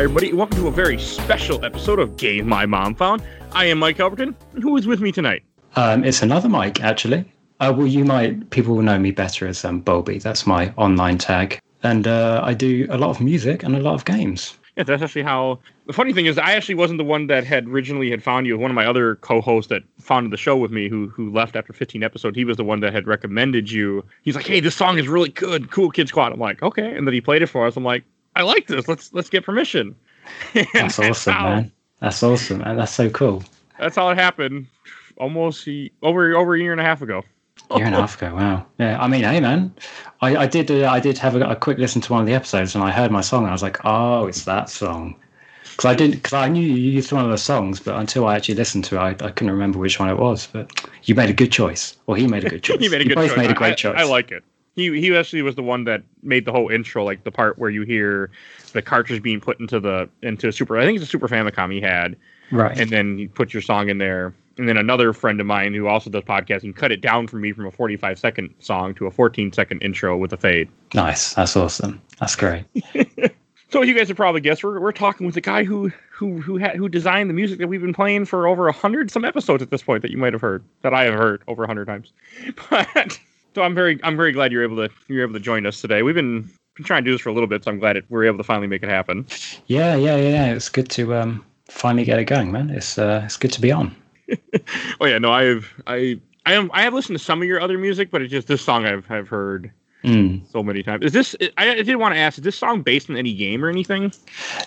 Hi, everybody. Welcome to a very special episode of Game My Mom Found. I am Mike Albertin. Who is with me tonight? Um, it's another Mike, actually. Uh, well, you might, people will know me better as um, Bulby. That's my online tag. And uh, I do a lot of music and a lot of games. Yeah, that's actually how. The funny thing is, I actually wasn't the one that had originally had found you. One of my other co-hosts that founded the show with me, who who left after 15 episodes, he was the one that had recommended you. He's like, "Hey, this song is really good, Cool Kid Squad." I'm like, "Okay," and then he played it for us. I'm like, "I like this. Let's let's get permission." that's awesome, how, man. That's awesome, man. That's so cool. That's how it happened. Almost over over a year and a half ago. year and a half ago. Wow. Yeah. I mean, hey, man, I, I did. Uh, I did have a, a, quick listen to one of the episodes, and I heard my song, and I was like, "Oh, it's that song." Because I didn't. Because I knew you used one of the songs, but until I actually listened to it, I, I couldn't remember which one it was. But you made a good choice. Well, he made a good choice. he made a good you both choice. made a great I, choice. I like it. He he actually was the one that made the whole intro, like the part where you hear the cartridge being put into the into a super. I think it's a Super Famicom he had. Right. And then you put your song in there. And then another friend of mine who also does podcasting cut it down for me from a 45 second song to a 14 second intro with a fade. Nice. That's awesome. That's great. so you guys have probably guessed we're, we're talking with the guy who who who had who designed the music that we've been playing for over a hundred some episodes at this point that you might have heard that I have heard over a hundred times. But so I'm very I'm very glad you're able to you're able to join us today. We've been been trying to do this for a little bit, so I'm glad it, we're able to finally make it happen. Yeah, yeah, yeah. It's good to um finally get it going, man. It's uh it's good to be on. oh yeah, no, I've I I am I have listened to some of your other music, but it's just this song I've I've heard mm. so many times. Is this I, I did want to ask, is this song based on any game or anything?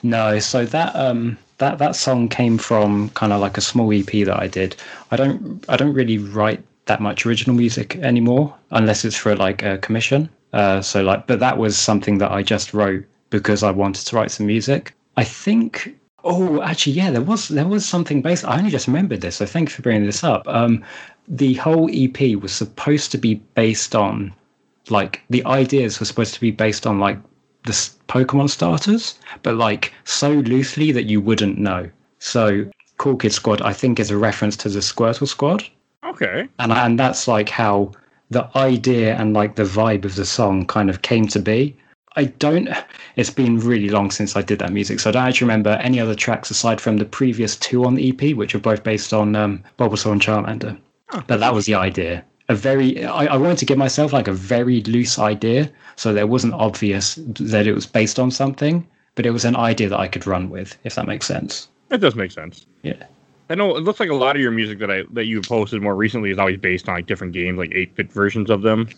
No, so that um that that song came from kind of like a small EP that I did. I don't I don't really write that much original music anymore unless it's for like a commission. Uh, so like, but that was something that I just wrote because I wanted to write some music. I think. Oh, actually, yeah, there was there was something based. I only just remembered this, so thank you for bringing this up. Um, the whole EP was supposed to be based on, like, the ideas were supposed to be based on like the Pokemon starters, but like so loosely that you wouldn't know. So, Cool Kid Squad, I think, is a reference to the Squirtle Squad. Okay. And and that's like how the idea and like the vibe of the song kind of came to be. I don't. It's been really long since I did that music, so I don't actually remember any other tracks aside from the previous two on the EP, which are both based on um, Bulbasaur and Charmander. Oh. But that was the idea. A very. I, I wanted to give myself like a very loose idea, so that it wasn't obvious that it was based on something, but it was an idea that I could run with, if that makes sense. It does make sense. Yeah. I know it looks like a lot of your music that I that you posted more recently is always based on like different games, like eight bit versions of them.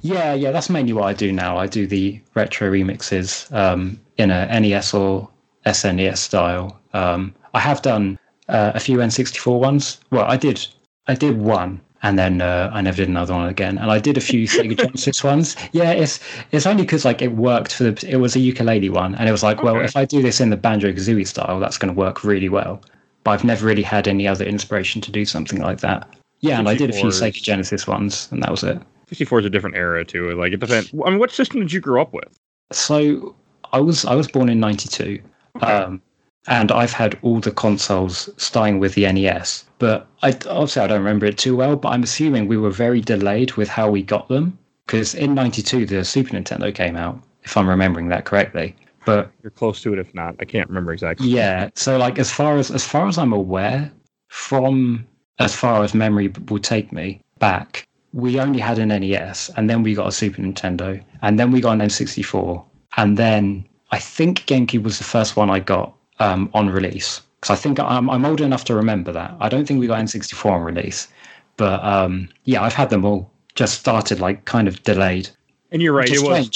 Yeah, yeah, that's mainly what I do now. I do the retro remixes um, in a NES or SNES style. Um, I have done uh, a few N64 ones. Well, I did I did one, and then uh, I never did another one again. And I did a few Sega Genesis ones. Yeah, it's it's only because like it worked for the. It was a ukulele one, and it was like, okay. well, if I do this in the Banjo Kazooie style, that's going to work really well but I've never really had any other inspiration to do something like that. Yeah, and I did a few Sega Genesis ones, and that was it. 64 is a different era too. Like it depends. I mean, what system did you grow up with? So I was I was born in '92, okay. um, and I've had all the consoles starting with the NES. But I obviously I don't remember it too well. But I'm assuming we were very delayed with how we got them because in '92 the Super Nintendo came out, if I'm remembering that correctly but you're close to it if not. I can't remember exactly. Yeah so like as far as as far as i'm aware from as far as memory will take me back we only had an nes and then we got a super nintendo and then we got an n64 and then i think gamecube was the first one i got um, on release. Because i think I'm, I'm old enough to remember that. I don't think we got n64 on release but um, yeah i've had them all. Just started like kind of delayed. And you're right it was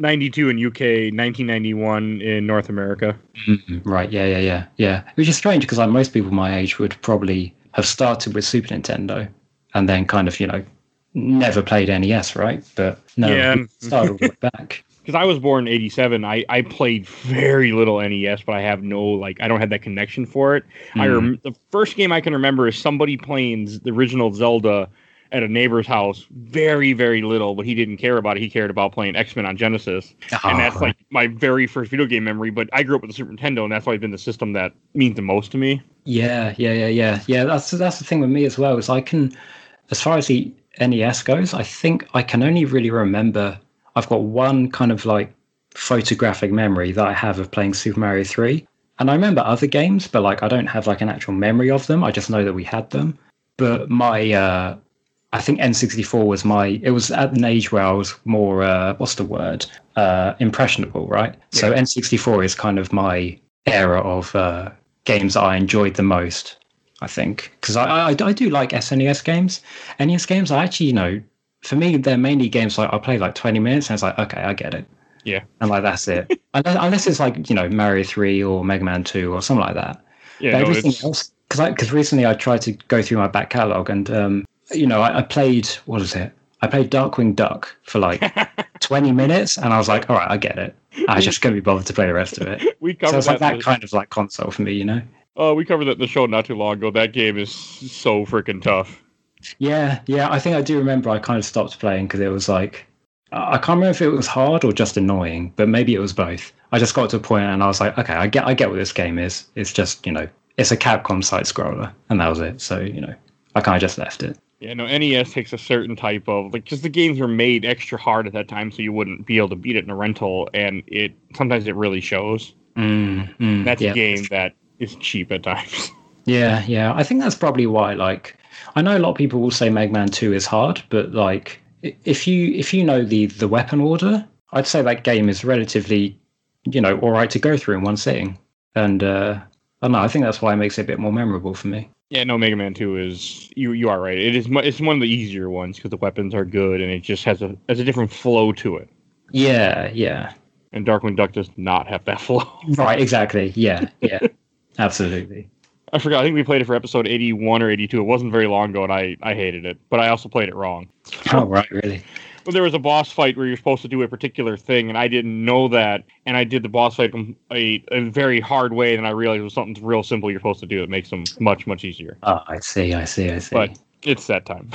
92 in UK, 1991 in North America. Mm-hmm. Right. Yeah. Yeah. Yeah. Yeah. Which is strange because like most people my age would probably have started with Super Nintendo and then kind of you know never played NES, right? But no, yeah. started back. Because I was born in '87, I I played very little NES, but I have no like I don't have that connection for it. Mm. I rem- the first game I can remember is somebody playing the original Zelda at a neighbor's house very very little but he didn't care about it he cared about playing x-men on genesis oh, and that's right. like my very first video game memory but i grew up with the super nintendo and that's always been the system that means the most to me yeah yeah yeah yeah yeah that's that's the thing with me as well is i can as far as the nes goes i think i can only really remember i've got one kind of like photographic memory that I have of playing Super Mario 3. And I remember other games, but like I don't have like an actual memory of them. I just know that we had them. But my uh I think N64 was my it was at an age where I was more uh what's the word? Uh impressionable, right? Yeah. So N64 is kind of my era of uh games that I enjoyed the most, I think. Because I, I I do like SNES games. NES games I actually, you know, for me they're mainly games like I play like 20 minutes and it's like, okay, I get it. Yeah. And like that's it. unless, unless, it's like you know Mario three or Mega Man two or something like that. Yeah. But no, everything it's... else, because because recently I tried to go through my back catalog and um, you know I, I played what is it? I played Darkwing Duck for like 20 minutes, and I was like, all right, I get it. I just couldn't be bothered to play the rest of it. we covered so it's like that, that kind of like console for me, you know. Oh, we covered that in the show not too long ago. That game is so freaking tough. Yeah, yeah. I think I do remember. I kind of stopped playing because it was like I can't remember if it was hard or just annoying, but maybe it was both. I just got to a point and I was like, okay, I get, I get what this game is. It's just, you know, it's a Capcom side scroller, and that was it. So, you know, I kind of just left it. Yeah, no, NES takes a certain type of like because the games were made extra hard at that time, so you wouldn't be able to beat it in a rental, and it sometimes it really shows. Mm, mm, that's a game that is cheap at times. Yeah, yeah, I think that's probably why. Like, I know a lot of people will say Mega Man Two is hard, but like if you if you know the the weapon order, I'd say that game is relatively, you know, all right to go through in one sitting. And uh, I don't know. I think that's why it makes it a bit more memorable for me. Yeah, no, Mega Man Two is you. You are right. It is. It's one of the easier ones because the weapons are good and it just has a has a different flow to it. Yeah, yeah. And Darkwing Duck does not have that flow. right. Exactly. Yeah. Yeah. Absolutely. I forgot. I think we played it for episode 81 or 82. It wasn't very long ago, and I, I hated it. But I also played it wrong. Oh, right, really? There was a boss fight where you're supposed to do a particular thing, and I didn't know that. And I did the boss fight a, a very hard way, and I realized it was something real simple you're supposed to do that makes them much, much easier. Oh, I see, I see, I see. But it's that time.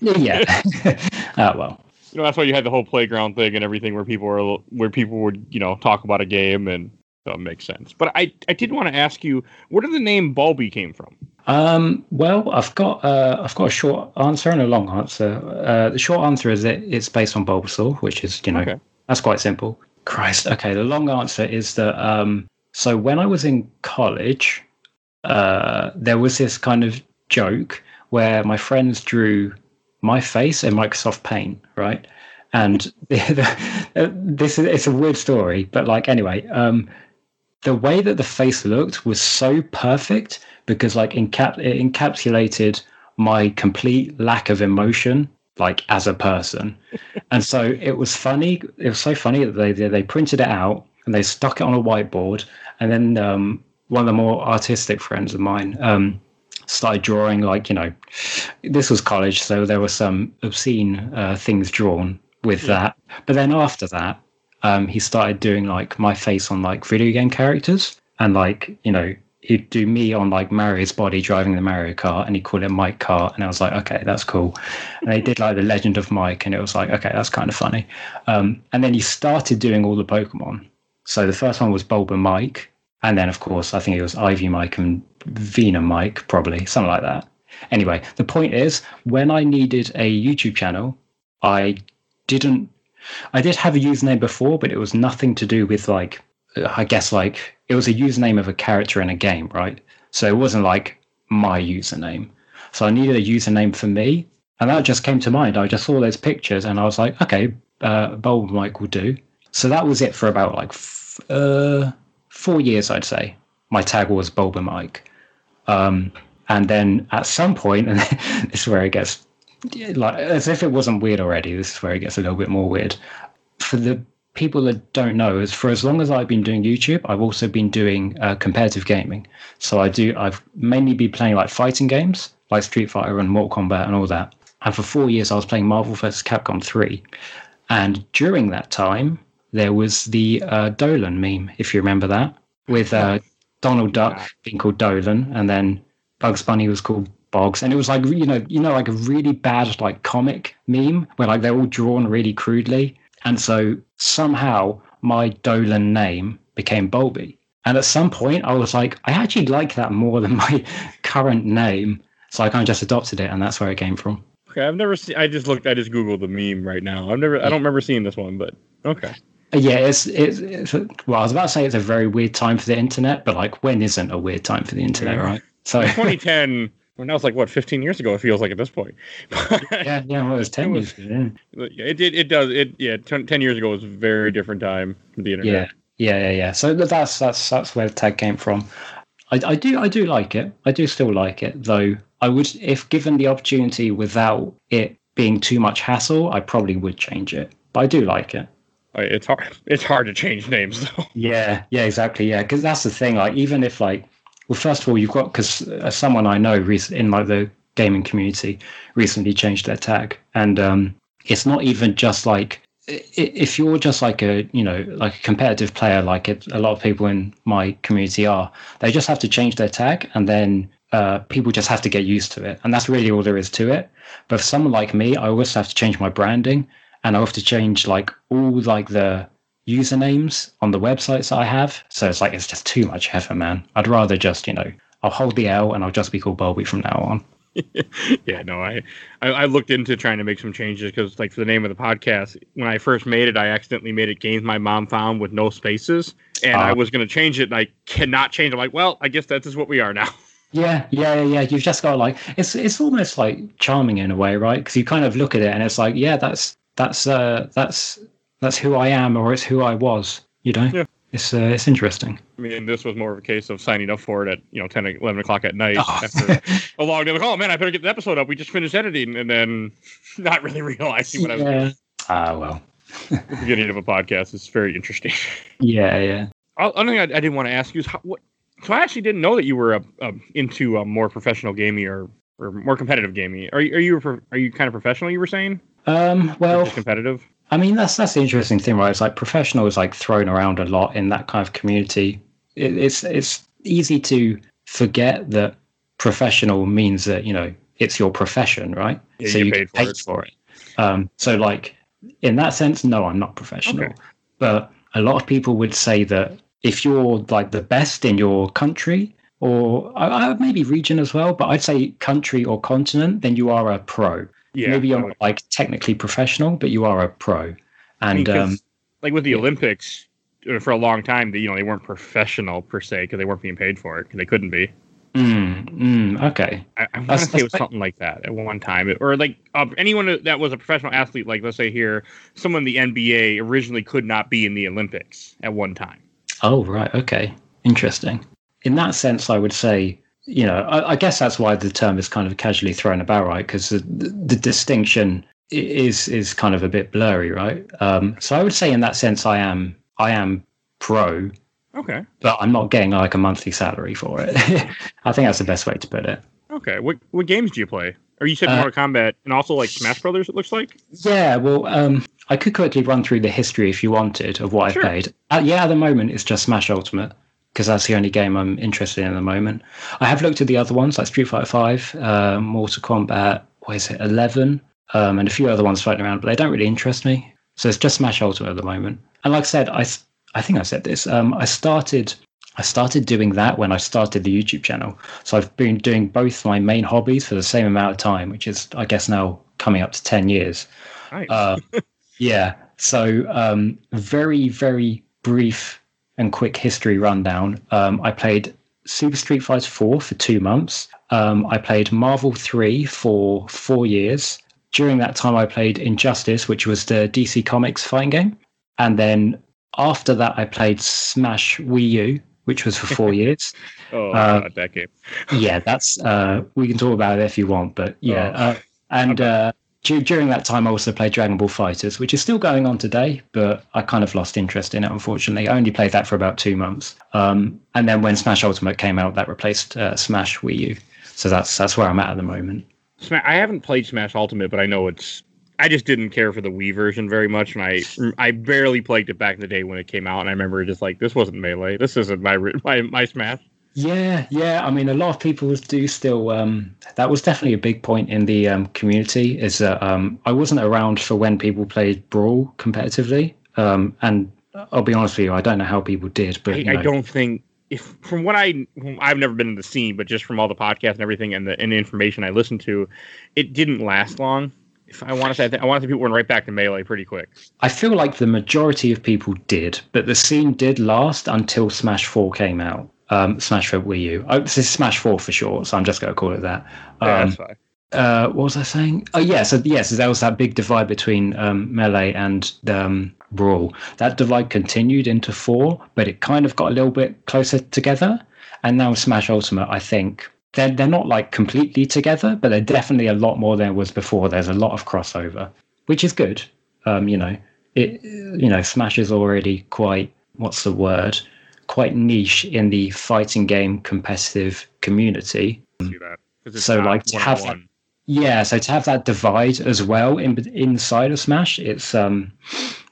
yeah. oh, well. You know, that's why you had the whole playground thing and everything where people were, where people would, you know, talk about a game and that makes sense. But I, I did want to ask you, where did the name Bulby came from? Um, well, I've got uh, I've got a short answer and a long answer. Uh, the short answer is that it's based on Bulbasaur, which is you know okay. that's quite simple. Christ. Okay. The long answer is that um, so when I was in college, uh, there was this kind of joke where my friends drew my face in Microsoft Paint, right? And the, the, this is it's a weird story, but like anyway, um, the way that the face looked was so perfect because like encap- it encapsulated my complete lack of emotion like as a person. And so it was funny it was so funny that they they printed it out and they stuck it on a whiteboard. And then um, one of the more artistic friends of mine um, started drawing like you know this was college so there were some obscene uh, things drawn with yeah. that. But then after that um, he started doing like my face on like video game characters. And like you know he'd do me on like Mario's body driving the Mario Kart and he called it Mike Kart. And I was like okay that's cool. And he did like the Legend of Mike and it was like okay that's kind of funny. Um, and then he started doing all the Pokemon. So the first one was Bulba Mike and then of course I think it was Ivy Mike and Vena Mike probably something like that. Anyway the point is when I needed a YouTube channel I didn't I did have a username before, but it was nothing to do with like, I guess like it was a username of a character in a game, right? So it wasn't like my username. So I needed a username for me, and that just came to mind. I just saw those pictures, and I was like, okay, uh, Bulb Mike will do. So that was it for about like f- uh, four years, I'd say. My tag was Bulba Mike. Um, and then at some point, and this is where it gets like as if it wasn't weird already. This is where it gets a little bit more weird. For the people that don't know, is for as long as I've been doing YouTube, I've also been doing uh, competitive gaming. So I do. I've mainly been playing like fighting games, like Street Fighter and Mortal Kombat and all that. And for four years, I was playing Marvel vs. Capcom 3. And during that time, there was the uh, Dolan meme, if you remember that, with uh, Donald Duck being called Dolan, and then Bugs Bunny was called And it was like you know, you know, like a really bad like comic meme where like they're all drawn really crudely, and so somehow my Dolan name became Bulby. And at some point, I was like, I actually like that more than my current name, so I kind of just adopted it, and that's where it came from. Okay, I've never seen. I just looked. I just googled the meme right now. I've never. I don't remember seeing this one, but okay. Uh, yeah, it's, it's, it's well. I was about to say it's a very weird time for the internet, but like, when isn't a weird time for the internet, right? So 2010. Well, now it's like what 15 years ago. It feels like at this point. yeah, yeah, well, it was 10 it was, years ago. Yeah. It did. It does. It yeah. 10, 10 years ago was a very different time for the internet. Yeah, yeah, yeah, yeah. So that's that's that's where the tag came from. I, I do I do like it. I do still like it, though. I would, if given the opportunity without it being too much hassle, I probably would change it. But I do like it. It's hard. It's hard to change names, though. Yeah, yeah, exactly. Yeah, because that's the thing. Like, even if like, well, first of all, you've got because uh, someone I know in like the gaming community recently changed their tag, and um, it's not even just like if you're just like a you know like a competitive player like it, a lot of people in my community are they just have to change their tag and then uh, people just have to get used to it. And that's really all there is to it. But for someone like me i always have to change my branding and i have to change like all like the usernames on the websites i have so it's like it's just too much effort man i'd rather just you know i'll hold the l and i'll just be called Bulby from now on yeah, no, I, I, I looked into trying to make some changes because, like, for the name of the podcast, when I first made it, I accidentally made it games my mom found with no spaces, and uh, I was going to change it, and I cannot change. it. I'm like, well, I guess that's just what we are now. Yeah, yeah, yeah. You've just got like it's it's almost like charming in a way, right? Because you kind of look at it and it's like, yeah, that's that's uh that's that's who I am, or it's who I was. You know? Yeah it's uh, it's interesting. I mean, this was more of a case of signing up for it at you know 10, 11 o'clock at night oh. after a long day. Like, oh man, I better get the episode up. We just finished editing, and then not really realizing what yeah. I was doing. Ah, well. the beginning of a podcast is very interesting. Yeah, yeah. Another thing I, I didn't want to ask you is how, what. So I actually didn't know that you were uh, uh, into more professional gaming or, or more competitive gaming. Are you are you are you kind of professional? You were saying. Um. Well. competitive. I mean, that's that's the interesting thing, right? It's like professional is like thrown around a lot in that kind of community. It, it's it's easy to forget that professional means that you know it's your profession, right? Yeah, so you, get paid, paid for it. Um, so, like in that sense, no, I'm not professional. Okay. But a lot of people would say that if you're like the best in your country, or I, I maybe region as well, but I'd say country or continent, then you are a pro. Yeah, maybe you're not like technically professional, but you are a pro. And I mean, um, like with the yeah. Olympics, uh, for a long time, you know, they weren't professional per se because they weren't being paid for it because they couldn't be. Mm, mm, okay. I, I want to say it was something like that at one time, or like uh, anyone that was a professional athlete, like let's say here, someone in the NBA originally could not be in the Olympics at one time. Oh right, okay, interesting. In that sense, I would say you know, I, I, guess that's why the term is kind of casually thrown about, right? Because the, the, distinction is is kind of a bit blurry, right? Um, so I would say, in that sense, I am I am pro. Okay. But I'm not getting like a monthly salary for it. I think that's the best way to put it. Okay. What what games do you play? Or you said uh, Mortal Kombat and also like Smash Brothers. It looks like. Yeah. Well, um, I could quickly run through the history if you wanted of what sure. I've played. Uh, yeah, at the moment it's just Smash Ultimate because that's the only game I'm interested in at the moment. I have looked at the other ones like Street Fighter Five, uh, Mortal Kombat, what is it, Eleven, um, and a few other ones floating around, but they don't really interest me. So it's just Smash Ultimate at the moment. And like I said, I I think I said this. Um, I started I started doing that when I started the YouTube channel. So I've been doing both my main hobbies for the same amount of time, which is I guess now coming up to ten years. Nice. Uh, yeah. So um, very very brief and quick history rundown. Um, I played Super Street Fighter 4 for two months. Um, I played Marvel 3 for four years. During that time, I played Injustice, which was the DC Comics fighting game. And then after that, I played Smash Wii U, which was for four years. oh, uh, that game. yeah, that's uh, we can talk about it if you want, but yeah. Oh. Uh, and uh, during that time, I also played Dragon Ball Fighters, which is still going on today, but I kind of lost interest in it, unfortunately. I only played that for about two months. Um, and then when Smash Ultimate came out, that replaced uh, Smash Wii U. So that's that's where I'm at at the moment. I haven't played Smash Ultimate, but I know it's. I just didn't care for the Wii version very much, and I I barely played it back in the day when it came out, and I remember just like this wasn't melee. This isn't my my my Smash. Yeah, yeah. I mean, a lot of people do still. Um, that was definitely a big point in the um, community. Is that um, I wasn't around for when people played Brawl competitively, um, and I'll be honest with you, I don't know how people did. But I, you know. I don't think if from what I I've never been in the scene, but just from all the podcasts and everything and the and the information I listened to, it didn't last long. if I want to say, I, th- I want to say people went right back to melee pretty quick. I feel like the majority of people did, but the scene did last until Smash Four came out. Um, Smash for Wii U. Oh, this is Smash Four for short, so I'm just going to call it that. Um, yeah, that's fine. uh, what was I saying? Oh, yeah. So yes, there was that big divide between um, melee and um, brawl. That divide continued into four, but it kind of got a little bit closer together. And now Smash Ultimate, I think they're they're not like completely together, but they're definitely a lot more than it was before. There's a lot of crossover, which is good. Um, you know, it you know Smash is already quite what's the word? Quite niche in the fighting game competitive community. That. So, like, to have one-on-one. Yeah, so to have that divide as well in inside of Smash, it's um,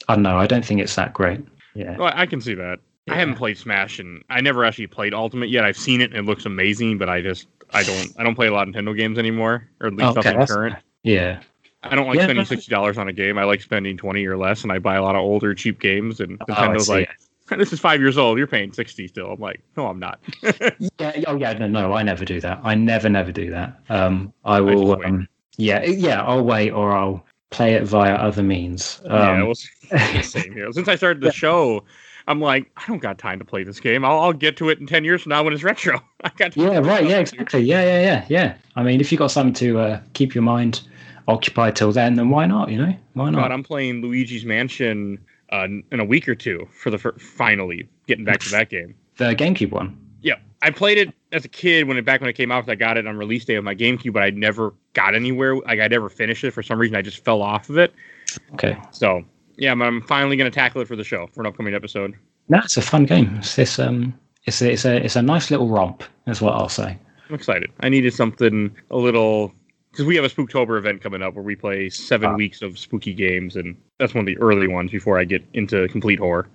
I don't know. I don't think it's that great. Yeah, Well, I can see that. I haven't played Smash, and I never actually played Ultimate yet. I've seen it, and it looks amazing, but I just I don't I don't play a lot of Nintendo games anymore, or at least Okay, nothing current. yeah, I don't like Yeah, spending sixty dollars on a game. I like spending twenty or less, and I buy a lot of older cheap games. And Oh, Nintendo's see. like, "This is five years old. You're paying sixty still." I'm like, "No, I'm not." yeah. Oh, yeah. No, no, I never do that. I never, never do that. Um, I will. wait. Um, yeah, yeah. I'll wait, or I'll play it via other means. yeah, Um, was the same here. Since I started the show, I'm like, I don't got time to play this game. I'll, I'll get to it in ten years from now when it's retro. I got yeah, right. Yeah, exactly. Yeah, yeah, yeah, yeah. I mean, if you got something to uh, keep your mind occupied till then, then why not? You know, why not? God, I'm playing Luigi's Mansion uh, in a week or two for the fir- finally getting back to that game. the GameCube one. Yeah, I played it as a kid when it back when it came out. I got it on release day of my GameCube, but I never got anywhere. Like I never finished it for some reason. I just fell off of it. Okay. So yeah, I'm, I'm finally gonna tackle it for the show for an upcoming episode. No, it's a fun game. It's this, um, it's a, it's a, it's a nice little romp. That's what I'll say. I'm excited. I needed something a little because we have a Spooktober event coming up where we play seven Ah. weeks of spooky games, and that's one of the early ones before I get into complete horror.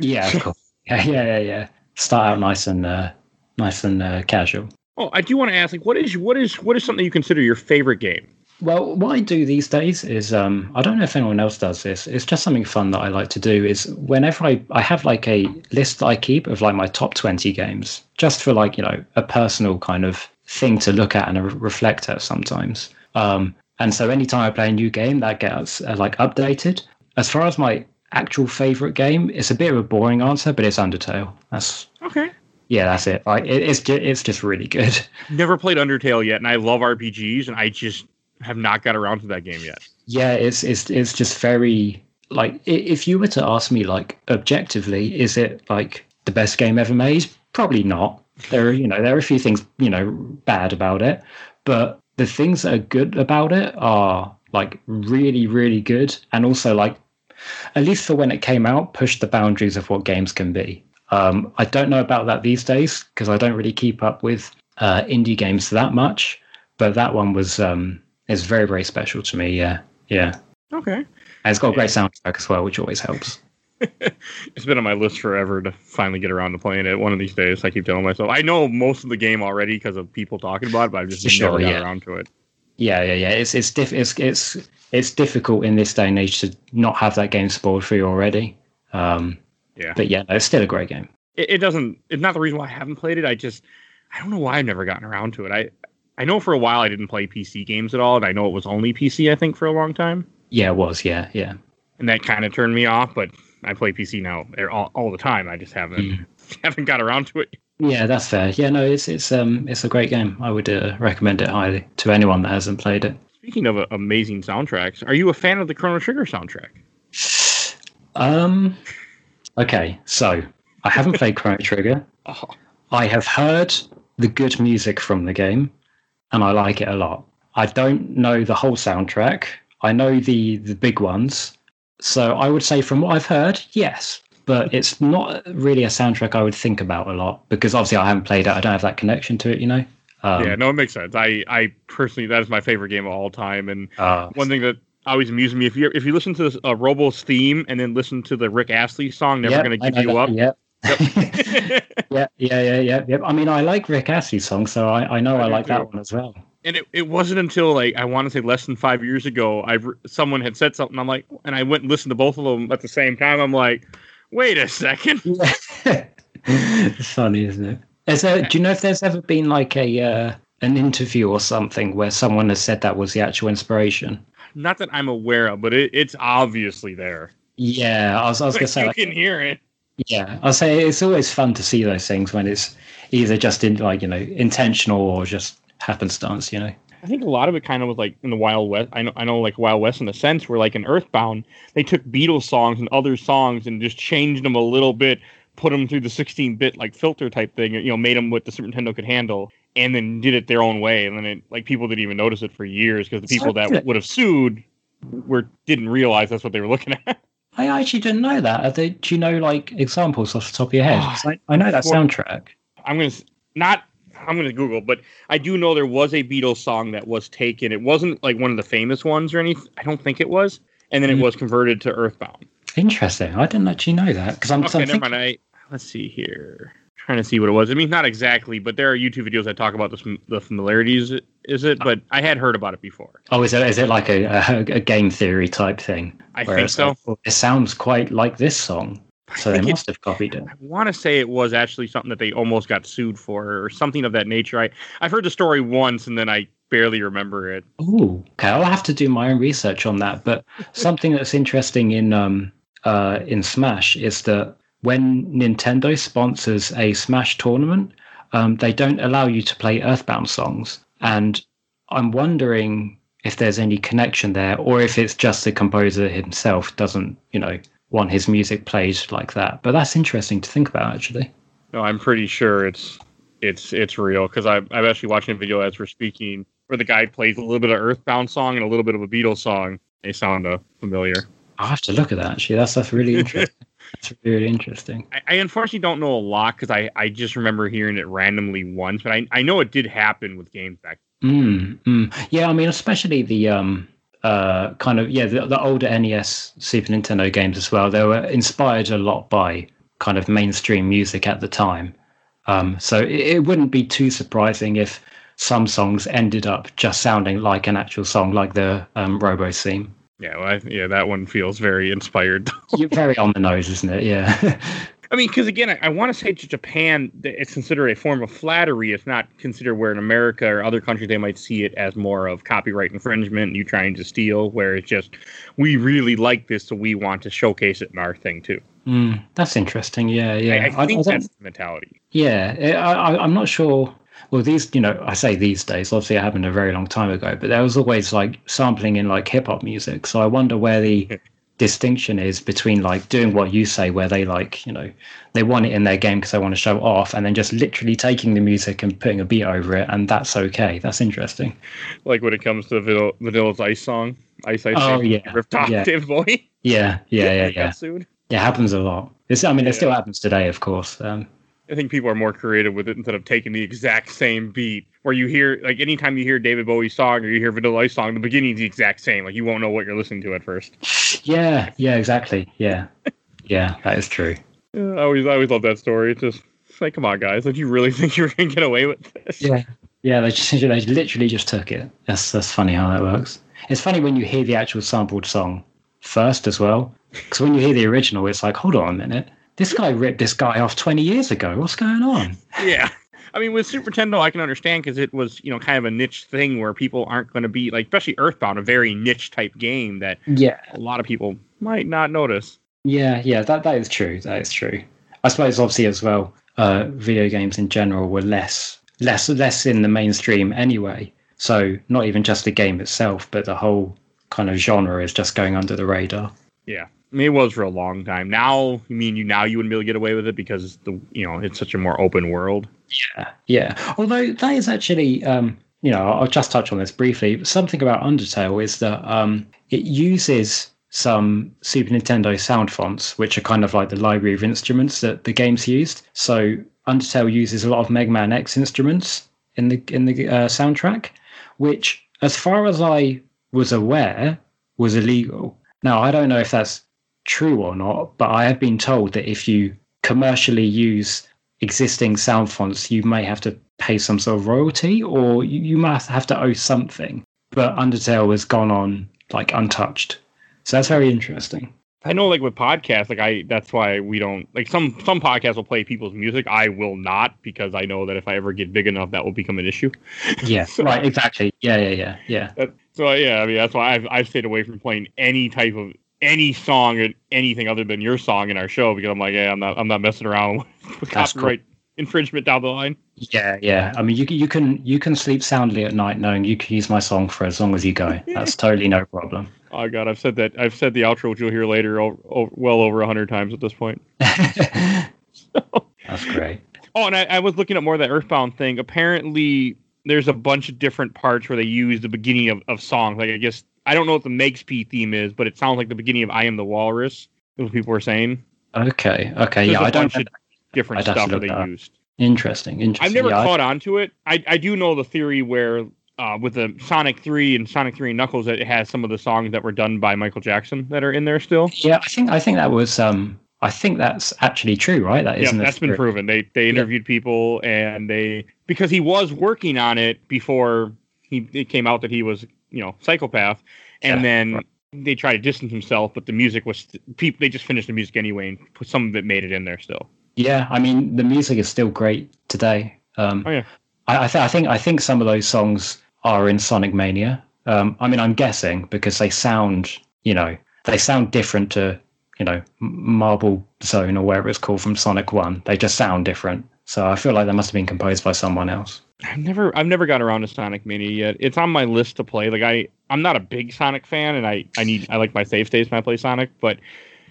Yeah, of course. Yeah, yeah, yeah, yeah. Start out nice and uh, nice and uh, casual. Oh, I do want to ask, like, what is what is what is something you consider your favorite game? Well, what I do these days is um, I don't know if anyone else does this. It's just something fun that I like to do. Is whenever I I have like a list that I keep of like my top twenty games, just for like you know a personal kind of thing to look at and reflect at sometimes. Um, and so anytime I play a new game, that gets uh, like updated. As far as my actual favorite game, it's a bit of a boring answer, but it's Undertale. That's Okay. yeah, that's it. Like it, it's just it's just really good. Never played Undertale yet, and I love RPGs, and I just have not got around to that game yet. Yeah, it's it's it's just very like if you were to ask me like objectively, is it like the best game ever made? Probably not. There are you know there are a few things you know bad about it, but the things that are good about it are like really really good, and also like at least for when it came out, pushed the boundaries of what games can be. Um, I don't know about that these days because I don't really keep up with uh, indie games that much, but that one was um, is very very special to me. Yeah, yeah. Okay. And it's got a great soundtrack as well, which always helps. It's been on my list forever to finally get around to playing it. One of these days, I keep telling myself. I know most of the game already because of people talking about it, but I've just sure, never got yeah. around to it. Yeah, yeah, yeah. It's it's diff- it's it's it's difficult in this day and age to not have that game spoiled for you already. Um, Yeah. but yeah, it's still a great game. It, it doesn't. It's not the reason why I haven't played it. I just, I don't know why I've never gotten around to it. I, I know for a while I didn't play PC games at all, and I know it was only PC. I think for a long time, Yeah, it was. Yeah, yeah. and that kind of turned me off. But I play PC now all, all the time. I just haven't Mm. haven't got around to it. Yeah, that's fair. Yeah, no, it's it's um it's a great game. I would uh, recommend it highly to anyone that hasn't played it. Speaking of uh, amazing soundtracks, are you a fan of the Chrono Trigger soundtrack? Um, okay, so I haven't played Chrono Trigger. Oh, I have heard the good music from the game, and I like it a lot. I don't know the whole soundtrack. I know the the big ones, so I would say from what I've heard, yes. But it's not really a soundtrack I would think about a lot because obviously I haven't played it. I don't have that connection to it, you know. Um, yeah, no, it makes sense. I, I personally, that is my favorite game of all time. And uh, one thing that always amuses me if you if you listen to uh, Robo's theme and then listen to the Rick Astley song, "Never yep, Gonna Give You that, Up." Yep. yeah, yeah, yeah, yeah, yeah. I mean, I like Rick Astley's song, so I, I know I I, like too. that one as well. And it, it wasn't until like I want to say less than five years ago, I someone had said something. I'm like, and I went and listened to both of them at the same time. I'm like, wait a second. it's funny, isn't it? Is there, do you know if there's ever been like a uh, an interview or something where someone has said that was the actual inspiration? not that I'm aware of, but it, it's obviously there. Yeah, I was, I was gonna say. you like, can hear it. Yeah, I'll say it's always fun to see those things when it's either just in like you know intentional or just happenstance. You know. I think a lot of it kind of was like in the Wild West. I know, I know, like Wild West in a sense, where like in Earthbound, they took Beatles songs and other songs and just changed them a little bit, put them through the 16-bit like filter type thing, you know, made them what the Super Nintendo could handle, and then did it their own way. And then it like people didn't even notice it for years because the people So- that would have sued were didn't realize that's what they were looking at. I actually didn't know that. Are they, do you know like examples off the top of your head? Ah, 'Cause I, I know that soundtrack. I'm gonna not. I'm gonna Google, but I do know there was a Beatles song that was taken. It wasn't like one of the famous ones or anything. I don't think it was. And then it Mm. was converted to Earthbound. Interesting. I didn't actually know that because I'm, Okay, I'm never thinking, mind. I, let's see here. Trying to see what it was. I mean, not exactly, but there are YouTube videos that talk about the, the familiarities. Is it? But I had heard about it before. oh, is it is it like a, a, a game theory type thing? I think so. like, well, it sounds quite like this song, so I they must have copied it. I want to say it was actually something that they almost got sued for, or something of that nature. I I've heard the story once, and then I barely remember it. Oh, okay. I'll have to do my own research on that. But something that's interesting in um uh in Smash is that when Nintendo sponsors a Smash tournament, um, they don't allow you to play Earthbound songs, and I'm wondering if there's any connection there, or if it's just the composer himself doesn't, you know, want his music played like that. But that's interesting to think about, actually. No, I'm pretty sure it's it's it's real because I'm I'm actually watching a video as we're speaking where the guy plays a little bit of Earthbound song and a little bit of a Beatles song. They sound uh, familiar. I'll have to look at that. Actually, that's that's really interesting. that's really interesting. I, I unfortunately don't know a lot because I, I just remember hearing it randomly once, but I, I know it did happen with games back. Mm, mm. Yeah, I mean, especially the um, uh, kind of yeah, the, the older NES, Super Nintendo games as well. They were inspired a lot by kind of mainstream music at the time. Um, so it, it wouldn't be too surprising if some songs ended up just sounding like an actual song, like the um, Robo theme. Yeah, well, I, yeah, that one feels very inspired. You're very on the nose, isn't it? Yeah. I mean, because again, I, I want to say to Japan, that it's considered a form of flattery. It's not considered where in America or other countries they might see it as more of copyright infringement, you trying to steal. Where it's just we really like this, so we want to showcase it in our thing too. mm, that's interesting. Yeah, yeah. I, I think don't- that's the mentality. Yeah, I, I, I'm not sure. Well, these, you know, I say these days. Obviously, it happened a very long time ago, but there was always like sampling in like hip hop music. So I wonder where the distinction is between like doing what you say, where they like, you know, they want it in their game because they want to show off, and then just literally taking the music and putting a beat over it, and that's okay. That's interesting. Like when it comes to Vanilla, Vanilla's Ice song, Ice Ice. Oh, yeah, off yeah. Bowie. Yeah, yeah, yeah, Got yeah. It happens a lot. It's, I mean, it still happens today, of course. Um, I think people are more creative with it instead of taking the exact same beat. Where you hear, like, anytime you hear David Bowie's song or you hear Vanilla Ice song, the beginning's the exact same. Like, you won't know what you're listening to at first. yeah, yeah, exactly. Yeah, yeah, that is true. Yeah, I always, I always love that story. It's just it's like, come on, guys. Like, you really think you're gonna get away with this? Yeah, yeah. They just they literally just took it. That's that's funny how that works. It's funny when you hear the actual sampled song first as well, because when you hear the original, it's like, hold on a minute, this guy ripped this guy off twenty years ago. What's going on? yeah. I mean, with Super Nintendo, I can understand because it was, you know, kind of a niche thing where people aren't going to be like, especially Earthbound, a very niche type game that Yeah, a lot of people might not notice. yeah, yeah. That that is true. That is true. I suppose obviously as well, uh, video games in general were less less less in the mainstream anyway. So not even just the game itself, but the whole kind of genre is just going under the radar. Yeah. I it was for a long time. Now, you mean you now you wouldn't be able to get away with it because the you know it's such a more open world. Yeah, yeah. Although that is actually, um, you know, I'll just touch on this briefly. Something about Undertale is that um, it uses some Super Nintendo sound fonts, which are kind of like the library of instruments that the game's used. So Undertale uses a lot of Mega Man X instruments in the in the uh, soundtrack, which, as far as I was aware, was illegal. Now I don't know if that's true or not, but I have been told that if you commercially use existing sound fonts, you may have to pay some sort of royalty or you, you must have to owe something. But Undertale has gone on like untouched. So that's very interesting. I know, like with podcasts, like I that's why we don't like some some podcasts will play people's music. I will not because I know that if I ever get big enough, that will become an issue. Yeah, right, exactly. Yeah, yeah, yeah, yeah. So yeah, I mean that's why I've I've stayed away from playing any type of any song or anything other than your song in our show because I'm like, yeah, I'm not I'm not messing around with That's copyright infringement down the line. Yeah, yeah. I mean, you can- you can you can sleep soundly at night knowing you can use my song for as long as you go. That's totally no problem. Oh god, I've said that I've said the outro which you'll hear later well over a hundred times at this point. That's great. Oh, and I, I was looking at more of that Earthbound thing. Apparently, there's a bunch of different parts where they use the beginning of, of songs. Like I guess I don't know what the Makes P theme is, but it sounds like the beginning of I Am the Walrus. Is what people were saying. Okay, okay. There's yeah, I don't. different I'd have to stuff that they that used. Interesting. Interesting. I've never yeah, caught on to it. I, I do know the theory where uh, with the Sonic 3 and Sonic 3 and Knuckles that it has some of the songs that were done by Michael Jackson that are in there still. Yeah, I think I think that was. Um, I think that's actually true, right? That Yeah, isn't. a that's been proven. They they interviewed people and they because he was working on it before he it came out that he was you know psychopath, and Yeah, then they try to distance himself, but the music was people. They just finished the music anyway and put some of it made it in there still. Yeah, I mean the music is still great today. Um, Oh, yeah. I, I, th- I think I think some of those songs are in Sonic Mania. Um, I mean, I'm guessing because they sound, you know, they sound different to, you know, Marble Zone or whatever it's called from Sonic One. They just sound different. So I feel like they must have been composed by someone else. I've never I've never got around to Sonic Mania yet. It's on my list to play. Like I I'm not a big Sonic fan, and I I need I like my save states when I play Sonic, but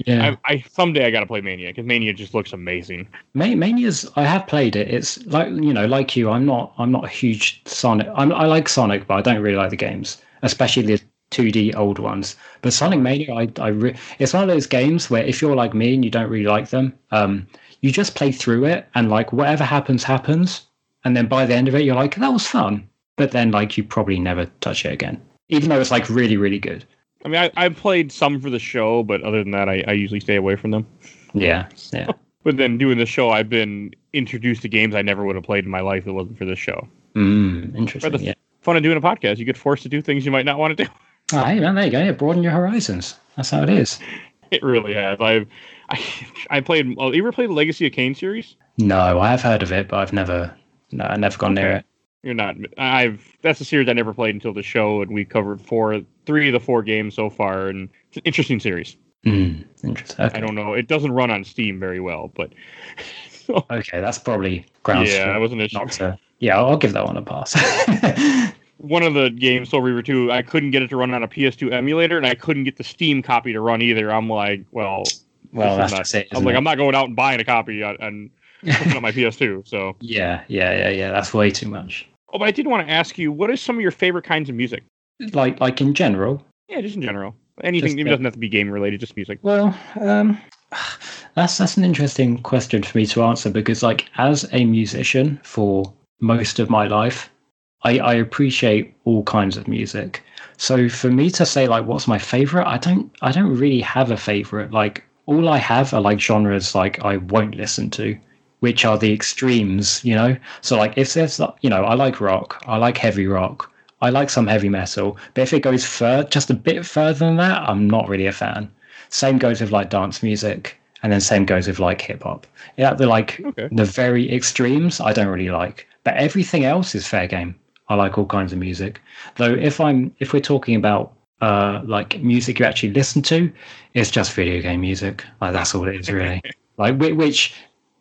Yeah, I, I someday I got to play Mania because Mania just looks amazing. Ma- Mania's. I have played it. It's like you know, like you. I'm not. I'm not a huge Sonic. I'm, I like Sonic, but I don't really like the games, especially the 2D old ones. But Sonic Mania, I, I re- it's one of those games where if you're like me and you don't really like them, um, you just play through it and like whatever happens, happens, and then by the end of it, you're like, that was fun. But then like you probably never touch it again, even though it's like really, really good. I mean, I, I played some for the show, but other than that, I, I usually stay away from them. Yeah, yeah. But then doing the show, I've been introduced to games I never would have played in my life if it wasn't for this show. Mm, interesting. the- Yeah. Fun of doing a podcast. You get forced to do things you might not want to do. Oh, hey man, there you go. Yeah, broaden your horizons. That's how it is. It really has. I've I I played. Well, you ever played the Legacy of Kain series? No, I have heard of it, but I've never, no, I've never gone near it. You're not. I've that's a series I never played until the show, and we covered four, three of the four games so far, and it's an interesting series. Mm, interesting. Okay. I don't know. It doesn't run on Steam very well, but so, okay, that's probably grounds yeah, that for was an issue. not to. Yeah, I'll, give that one a pass. One of the games, Soul Reaver 2, I couldn't get it to run on a PS2 emulator, and I couldn't get the Steam copy to run either. I'm like, well, well, that's not- it. I'm like, it? I'm not going out and buying a copy on, on looking at my PS2. So, Yeah, yeah, yeah, yeah. That's way too much. oh, but I did want to ask you, what is some of your favorite kinds of music? Like, like in general. Yeah, just in general. Anything. Just, it uh, doesn't have to be game related. Just music. Well, um, that's that's an interesting question for me to answer because, like, as a musician for most of my life, I, I appreciate all kinds of music. So for me to say like what's my favorite, I don't I don't really have a favorite. Like all I have are like genres like I won't listen to, which are the extremes, you know. So like if there's you know I like rock, I like heavy rock, I like some heavy metal, but if it goes fur just a bit further than that, I'm not really a fan. Same goes with like dance music, and then same goes with like hip hop. Yeah, the like Okay. the very extremes I don't really like, but everything else is fair game. I like all kinds of music. Though if I'm if we're talking about uh like music you actually listen to, it's just video game music. Like that's all it is really. like which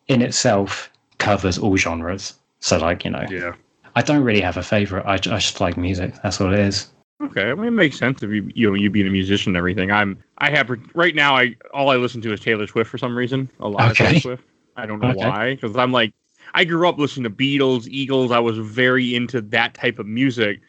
in itself covers all genres. So like you know, Yeah. I don't really have a favorite. I, I just like music. That's all it is. Okay, I mean, it makes sense if you you know you being a musician and everything. I'm I have right now. I all I listen to is Taylor Swift for some reason. A lot Okay. of Taylor Swift. I don't know Okay. why because I'm like I grew up listening to Beatles, Eagles. I was very into that type of music,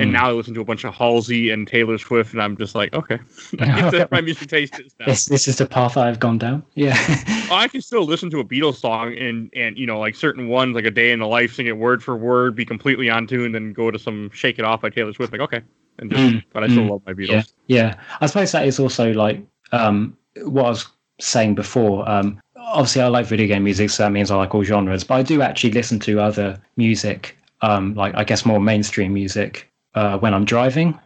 and Mm. now I listen to a bunch of Halsey and Taylor Swift, and I'm just like, okay, my music taste is now. This this is the path I've gone down. Yeah. I can still listen to a Beatles song and and you know like certain ones like a day in the life, sing it word for word, be completely on tune, then go to some Shake It Off by Taylor Swift. Like okay, and just Mm, but I still mm, love my Beatles. Yeah, yeah. I suppose that is also like um, what I was saying before. Um, obviously, I like video game music, so that means I like all genres. But I do actually listen to other music, um, like I guess more mainstream music, uh, when I'm driving.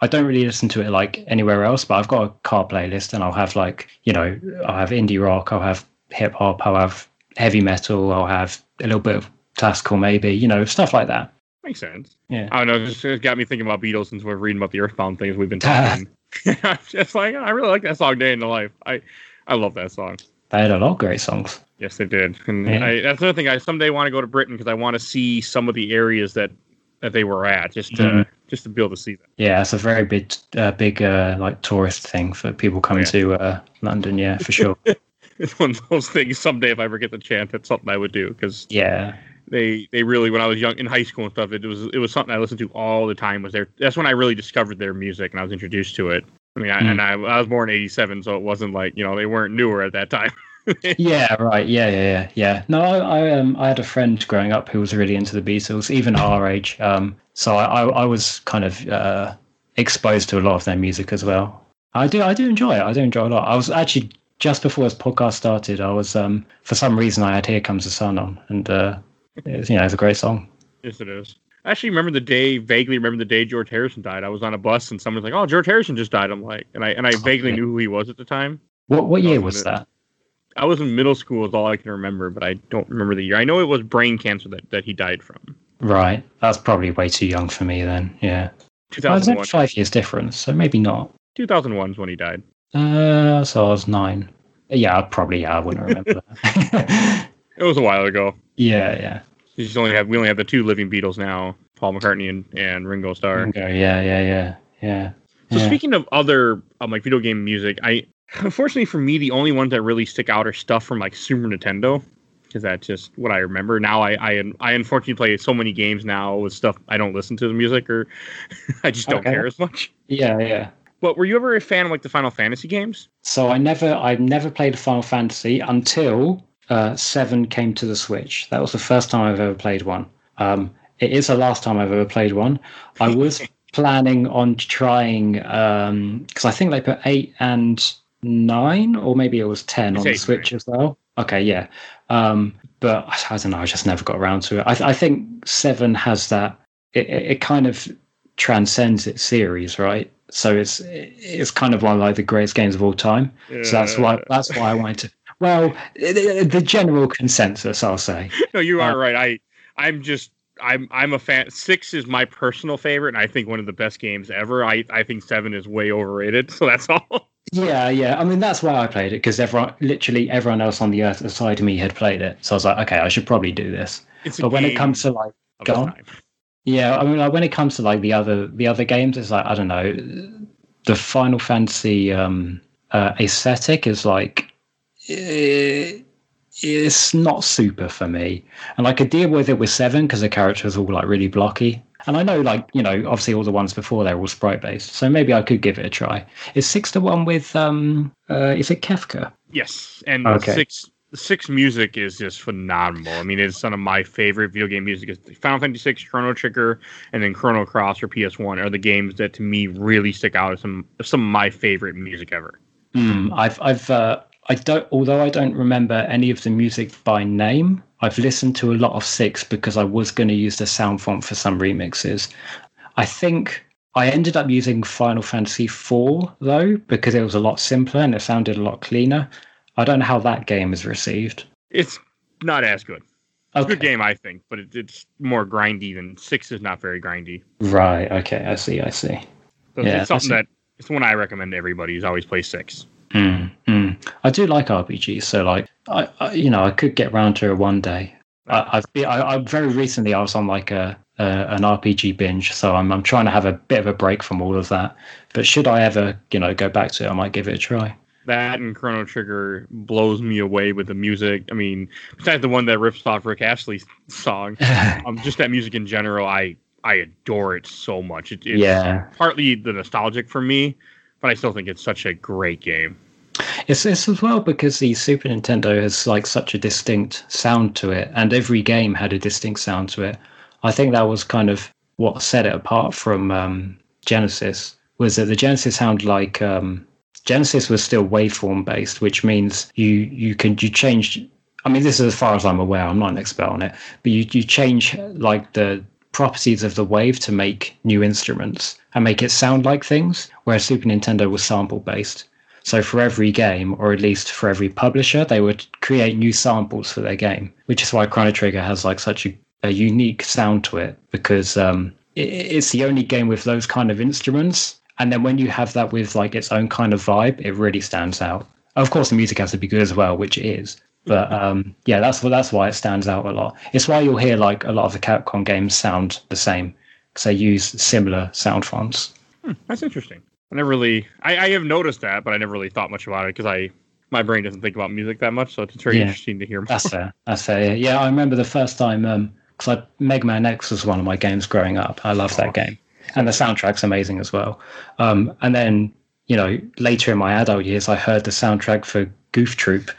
I don't really listen to it like anywhere else, but I've got a car playlist, and I'll have like you know, I'll have indie rock, I'll have hip hop, I'll have heavy metal, I'll have a little bit of classical, maybe you know, stuff like that. Makes sense. Yeah. I don't know. It's just got me thinking about Beatles since we're reading about the Earthbound things we've been talking. I'm just like I really like that song, "Day in the Life." I I love that song. They had a lot of great songs. Yes, they did. And Yeah. I, that's another thing. I someday want to go to Britain because I want to see some of the areas that that they were at, just to Mhm. Just to be able to see them. Yeah, it's a very big, uh, big uh, like tourist thing for people coming Yeah. to uh, London. Yeah, for sure. It's one of those things. Someday, if I ever get the chance, that's something I would do because yeah, they they really when I was young in high school and stuff, it was it was something I listened to all the time. Was their that's when I really discovered their music and I was introduced to it. I mean, I, Mm. and I, I was born in '87, so it wasn't like you know they weren't newer at that time. yeah, right. Yeah, yeah, yeah, yeah. No, I, I, um, I had a friend growing up who was really into the Beatles, even our age. Um, so I, I, I was kind of uh, exposed to a lot of their music as well. I do, I do enjoy it. I do enjoy it a lot. I was actually just before this podcast started. I was, um, for some reason, I had "Here Comes the Sun" on, and uh, it's, you know, it's a great song. yes, it is. I actually remember the day. Vaguely remember the day George Harrison died. I was on a bus and someone was like, "Oh, George Harrison just died." I'm like, and I and I vaguely yeah. knew who he was at the time. What, what year Oh, was that? I was in middle school is all I can remember, but I don't remember the year. I know it was brain cancer that, that he died from. Right, that's probably way too young for me then. Yeah, I was 2001. only five years difference, so maybe not. 2001 is when he died. Uh, so I was nine. Yeah, probably. Yeah, I wouldn't remember that. It was a while ago. yeah, yeah. We just only have we only have the two living Beatles now, Paul McCartney and, and Ringo Starr. Okay, yeah, yeah, yeah, yeah. So yeah. speaking of other um, like video game music, I unfortunately for me the only ones that really stick out are stuff from like Super Nintendo because that's just what I remember. Now I, I I unfortunately play so many games now with stuff I don't listen to the music or I just don't Okay. care as much. yeah, yeah. But were you ever a fan of like the Final Fantasy games? So I never, I never played a Final Fantasy until uh, Seven came to the Switch. That was the first time I've ever played one. Um, it is the last time I've ever played one. I was planning on trying because I think they put eight and nine, or maybe it was ten It's on the Switch as well. Okay, yeah. Um, but I, don't know. I just never got around to it. I, th- I think Seven has that. It, it, kind of transcends its series, right? So it's it's kind of one of like the greatest games of all time. So that's why that's why I wanted to. Well, the, the general consensus, I'll say. No, you are Uh, right. I I'm just I'm I'm a fan. Six is my personal favorite, and I think one of the best games ever. I I think seven is way overrated. So that's all. Yeah, yeah. I mean, that's why I played it because everyone, literally everyone else on the earth aside me had played it. So I was like, okay, I should probably do this. It's But when it comes to like, go yeah, I mean, like when it comes to like the other the other games, it's like I don't know, the Final Fantasy um, uh, aesthetic is like. it's not super for me. And like I could deal with it with seven because the characters are all like really blocky. And I know, like, you know, obviously all the ones before they're all sprite based. So maybe I could give it a try. Is six to one with, um, uh, is it Kefka? Yes, and Okay. six six music is just phenomenal. I mean, it's some of my favorite video game music. Is Final Fantasy Six, Chrono Trigger, and then Chrono Cross or PS One are the games that to me really stick out as some some of my favorite music ever. Mm, I've, I've, uh, I don't, although I don't remember any of the music by name, I've listened to a lot of six because I was going to use the sound font for some remixes. I think I ended up using Final Fantasy IV though, because it was a lot simpler and it sounded a lot cleaner. I don't know how that game is received. It's not as good. It's Okay. a good game, I think, but it, it's more grindy than six is not very grindy. Right. Okay. I see. I see. So Yeah, it's something that it's one I recommend to everybody is always play six. Mm, mm. I do like RPGs, so like I, I you know, I could get round to it one day. I, I've been, I, I very recently I was on like a, a an RPG binge, so I'm I'm trying to have a bit of a break from all of that. But should I ever, you know, go back to it, I might give it a try. That and Chrono Trigger blows me away with the music. I mean, besides the one that rips off Rick Astley's song, um, just that music in general, I I adore it so much. It, it's yeah, partly the nostalgic for me, but I still think it's such a great game. it's it's as well because the Super Nintendo has like such a distinct sound to it, and every game had a distinct sound to it. I think that was kind of what set it apart from um, Genesis. Was that the Genesis sound like um, Genesis was still waveform based, which means you you can you change. I mean, this is as far as I'm aware. I'm not an expert on it, but you you change like the properties of the wave to make new instruments and make it sound like things. Whereas Super Nintendo was sample based. So for every game, or at least for every publisher, they would create new samples for their game, which is why Chrono Trigger has like such a a unique sound to it because um, it, it's the only game with those kind of instruments. And then when you have that with like its own kind of vibe, it really stands out. Of course, the music has to be good as well, which it is. But um, yeah, that's that's why it stands out a lot. It's why you'll hear like a lot of the Capcom games sound the same because they use similar sound fonts. Hmm, that's interesting. I never really, I, I have noticed that, but I never really thought much about it because I my brain doesn't think about music that much, so it's very yeah, interesting to hear. More. That's fair. That's fair. Yeah, I remember the first time because um, Mega Man X was one of my games growing up. I love that game, and the soundtrack's amazing as well. Um, and then you know later in my adult years, I heard the soundtrack for Goof Troop,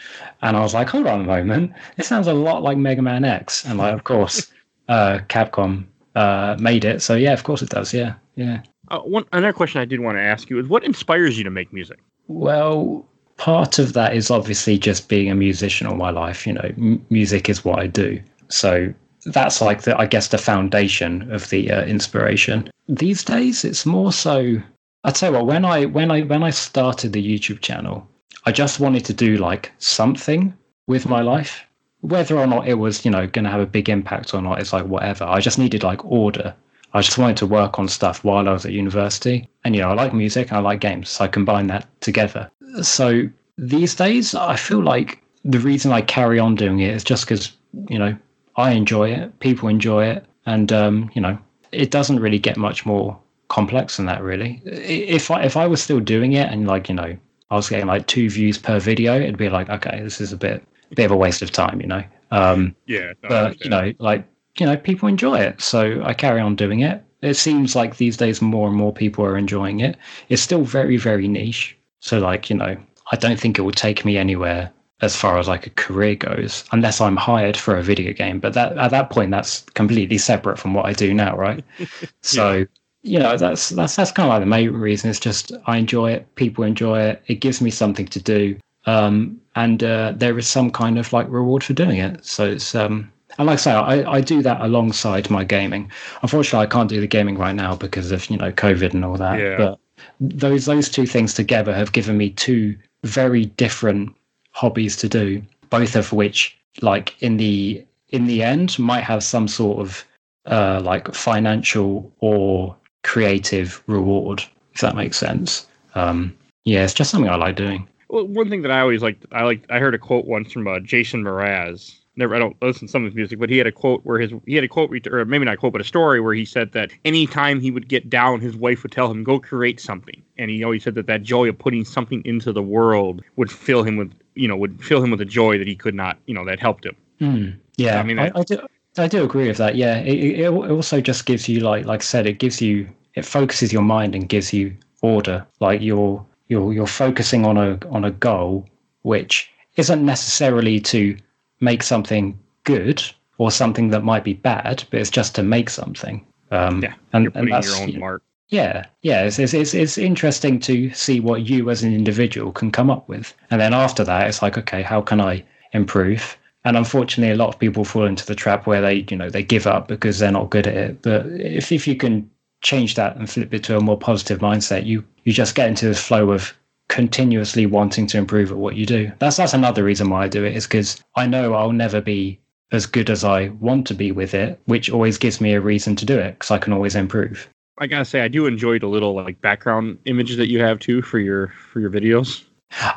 and I was like, hold on a moment, it sounds a lot like Mega Man X, and like of course, uh, Capcom uh, made it, so yeah, of course it does. Yeah, yeah. Uh, one another question I did want to ask you is, what inspires you to make music? Well, part of that is obviously just being a musician all my life. You know, m- music is what I do. So that's like the, I guess, the foundation of the uh, inspiration. These days, it's more so. I'd say, well, when I when I when I started the YouTube channel, I just wanted to do like something with my life, whether or not it was you know going to have a big impact or not. It's like whatever. I just needed like order. I just wanted to work on stuff while I was at university, and you know, I like music and I like games, so I combined that together so these days, I feel like the reason I carry on doing it is just because you know I enjoy it, people enjoy it, and um, you know it doesn't really get much more complex than that. Really, if I if I was still doing it and like you know I was getting like two views per video, it'd be like okay, this is a bit a bit of a waste of time, you know. Um, yeah, no, but you know, like you know, people enjoy it, so I carry on doing it. It seems like these days more and more people are enjoying it. It's still very very niche, so like, you know, I don't think it will take me anywhere as far as like a career goes, unless I'm hired for a video game. But that at that point, that's completely separate from what I do now, right? so. You know, that's that's that's kind of like the main reason. It's just I enjoy it, people enjoy it. It gives me something to do, um, and uh, there is some kind of like reward for doing it. So it's um, and like I say, I, I do that alongside my gaming. Unfortunately, I can't do the gaming right now because of you know COVID and all that. Yeah. But those those two things together have given me two very different hobbies to do, both of which, like in the in the end, might have some sort of uh, like financial or creative reward, if that makes sense. Um, yeah, it's just something I like doing. Well, one thing that I always like, I like, I heard a quote once from uh, Jason Mraz, never I don't listen to some of his music, but he had a quote where his he had a quote or maybe not a quote, but a story where he said that anytime he would get down, his wife would tell him go create something, and he always said that that joy of putting something into the world would fill him with you know would fill him with a joy that he could not you know that helped him. Mm, yeah, I mean I, I, do I do agree with that. Yeah, it, it also just gives you like like I said, it gives you it focuses your mind and gives you order. Like you're you're you're focusing on a on a goal which isn't necessarily to make something good or something that might be bad, but it's just to make something. Um, yeah, and, and that's, your own mark. Yeah, yeah, it's, it's, it's it's interesting to see what you as an individual can come up with, and then after that, it's like, okay, how can I improve? And unfortunately, a lot of people fall into the trap where they, you know, they give up because they're not good at it. But if if you can change that and flip it to a more positive mindset, you you just get into this flow of continuously wanting to improve at what you do. That's that's another reason why I do it is because I know I'll never be as good as I want to be with it, which always gives me a reason to do it because I can always improve. I gotta say, I do enjoy the little like background images that you have too for your for your videos.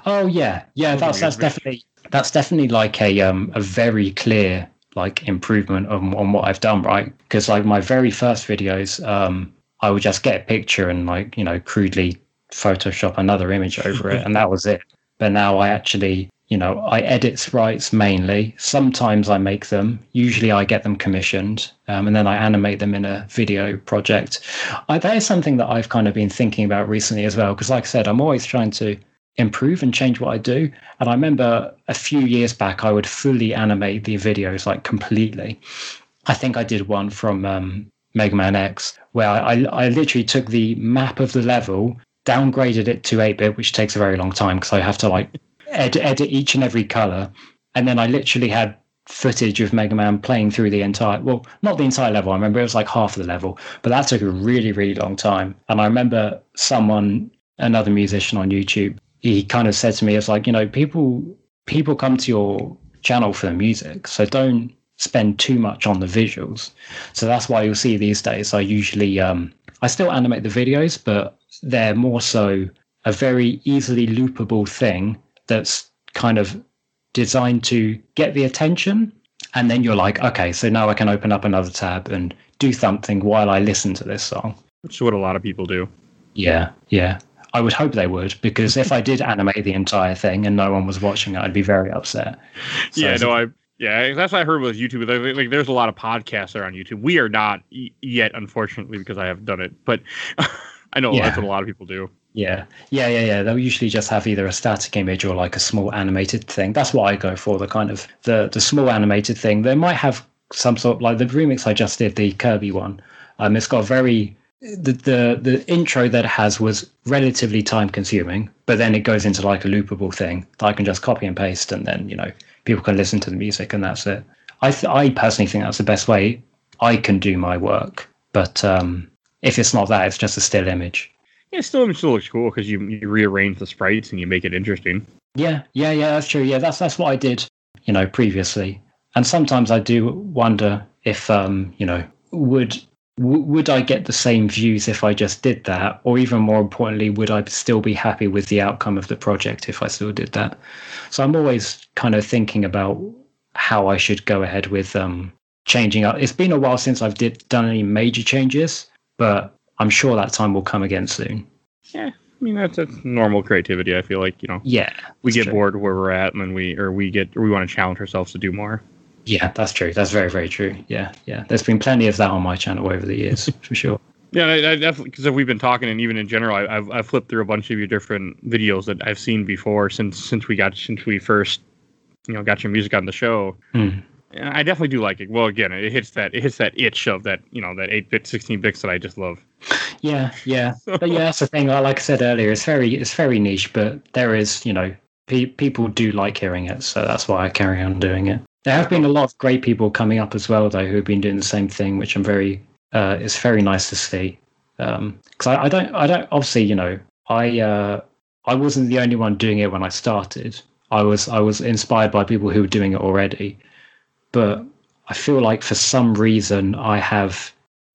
Oh yeah, yeah. That's that's definitely that's definitely like a um a very clear like improvement on on what I've done, right? Because like my very first videos, um, I would just get a picture and like you know crudely Photoshop another image over it, and that was it. But now I actually, you know, I edit sprites mainly. Sometimes I make them. Usually I get them commissioned, um, and then I animate them in a video project. I, that is something that I've kind of been thinking about recently as well, because like I said, I'm always trying to improve and change what I do. And I remember a few years back, I would fully animate the videos like completely. I think I did one from um, Mega Man X where I, I literally took the map of the level downgraded it to 8 bit, which takes a very long time because I have to like ed- edit each and every color. And then I literally had footage of Mega Man playing through the entire, well, not the entire level. I remember it was like half of the level, but that took a really, really long time. And I remember someone, another musician on YouTube, he kind of said to me, it's like, you know, people, people come to your channel for the music. So don't spend too much on the visuals. So that's why you'll see these days. I usually um, I still animate the videos, but they're more so a very easily loopable thing that's kind of designed to get the attention. And then you're like, okay, so now I can open up another tab and do something while I listen to this song. Which is what a lot of people do. Yeah, yeah. I would hope they would, because if I did animate the entire thing and no one was watching it, I'd be very upset. So yeah, no, I yeah, that's what I heard with YouTube. Like, like, there's a lot of podcasts there on YouTube. We are not yet, unfortunately, because I have done it. But I know yeah. that's what a lot of people do. Yeah, yeah, yeah, yeah. They'll usually just have either a static image or like a small animated thing. That's what I go for. The kind of the the small animated thing. They might have some sort of, like the remix I just did, the Kirby one. Um, it's got very the, the the intro that it has was relatively time consuming, but then it goes into like a loopable thing that I can just copy and paste, and then you know people can listen to the music, and that's it. I th- I personally think that's the best way I can do my work. But um, if it's not that, it's just a still image. Yeah, still image still looks cool because you you rearrange the sprites and you make it interesting. Yeah, yeah, yeah. That's true. Yeah, that's that's what I did. You know, previously, and sometimes I do wonder if um, you know would w- would I get the same views if I just did that? Or even more importantly, would I still be happy with the outcome of the project if I still did that? So I'm always kind of thinking about how I should go ahead with um, changing up. It's been a while since I've did done any major changes, but I'm sure that time will come again soon. Yeah, I mean that's, that's normal creativity. I feel like you know. Yeah, we get true. bored where we're at, and then we or we get or we want to challenge ourselves to do more. Yeah, that's true. That's very, very true. Yeah, yeah. There's been plenty of that on my channel over the years, for sure. Yeah, I, I definitely because we've been talking, and even in general, I, have I've flipped through a bunch of your different videos that I've seen before since since we got since we first, you know, got your music on the show. Mm. I definitely do like it. Well, again, it hits that it hits that itch of that you know that eight bit, sixteen bits that I just love. Yeah, yeah, but yeah, that's the thing. Like I said earlier, it's very it's very niche, but there is you know pe- people do like hearing it, so that's why I carry on doing it. There have been a lot of great people coming up as well, though, who have been doing the same thing, which I'm very. Uh, it's very nice to see. Because um, I, I, don't, I don't. Obviously, you know, I, uh, I wasn't the only one doing it when I started. I was, I was inspired by people who were doing it already, but I feel like for some reason I have,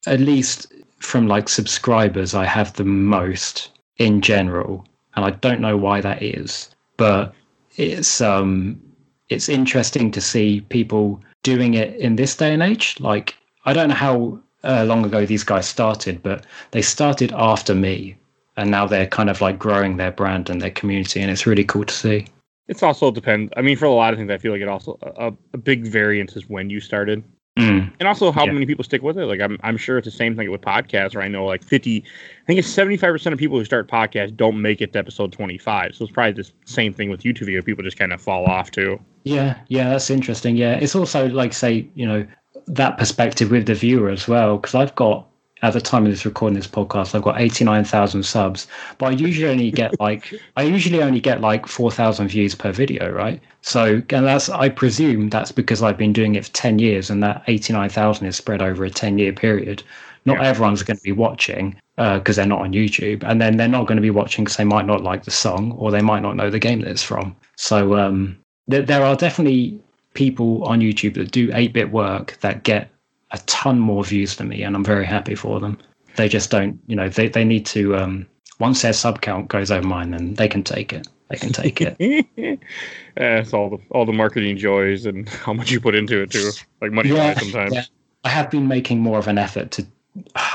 at least from like subscribers, I have the most in general, and I don't know why that is, but it's um it's interesting to see people doing it in this day and age. Like, I don't know how uh, long ago these guys started, but they started after me, and now they're kind of like growing their brand and their community, and it's really cool to see. It's also depend. I mean, for a lot of things, I feel like it also a, a big variance is when you started. Mm. And also how yeah. many people stick with it. Like I'm I'm sure it's the same thing with podcasts where I know like 50 I think it's 75% of people who start podcasts don't make it to episode 25. So it's probably the same thing with YouTube video people just kind of fall off too. Yeah, yeah, that's interesting. Yeah. It's also like say, you know, that perspective with the viewer as well because I've got at the time of this recording this podcast, I've got 89,000 subs, but I usually only get like, I usually only get like 4,000 views per video, right? So, and that's, I presume that's because I've been doing it for 10 years and that 89,000 is spread over a 10 year period. Not yeah. everyone's going to be watching because uh, they're not on YouTube, and then they're not going to be watching because they might not like the song or they might not know the game that it's from. So, um, there, there are definitely people on YouTube that do 8 bit work that get a ton more views than me, and I'm very happy for them. They just don't, you know, they, they need to, um, once their sub count goes over mine, then they can take it. They can take it. yeah, it's all the all the marketing joys and how much you put into it too, like money yeah, sometimes. Yeah. I have been making more of an effort to.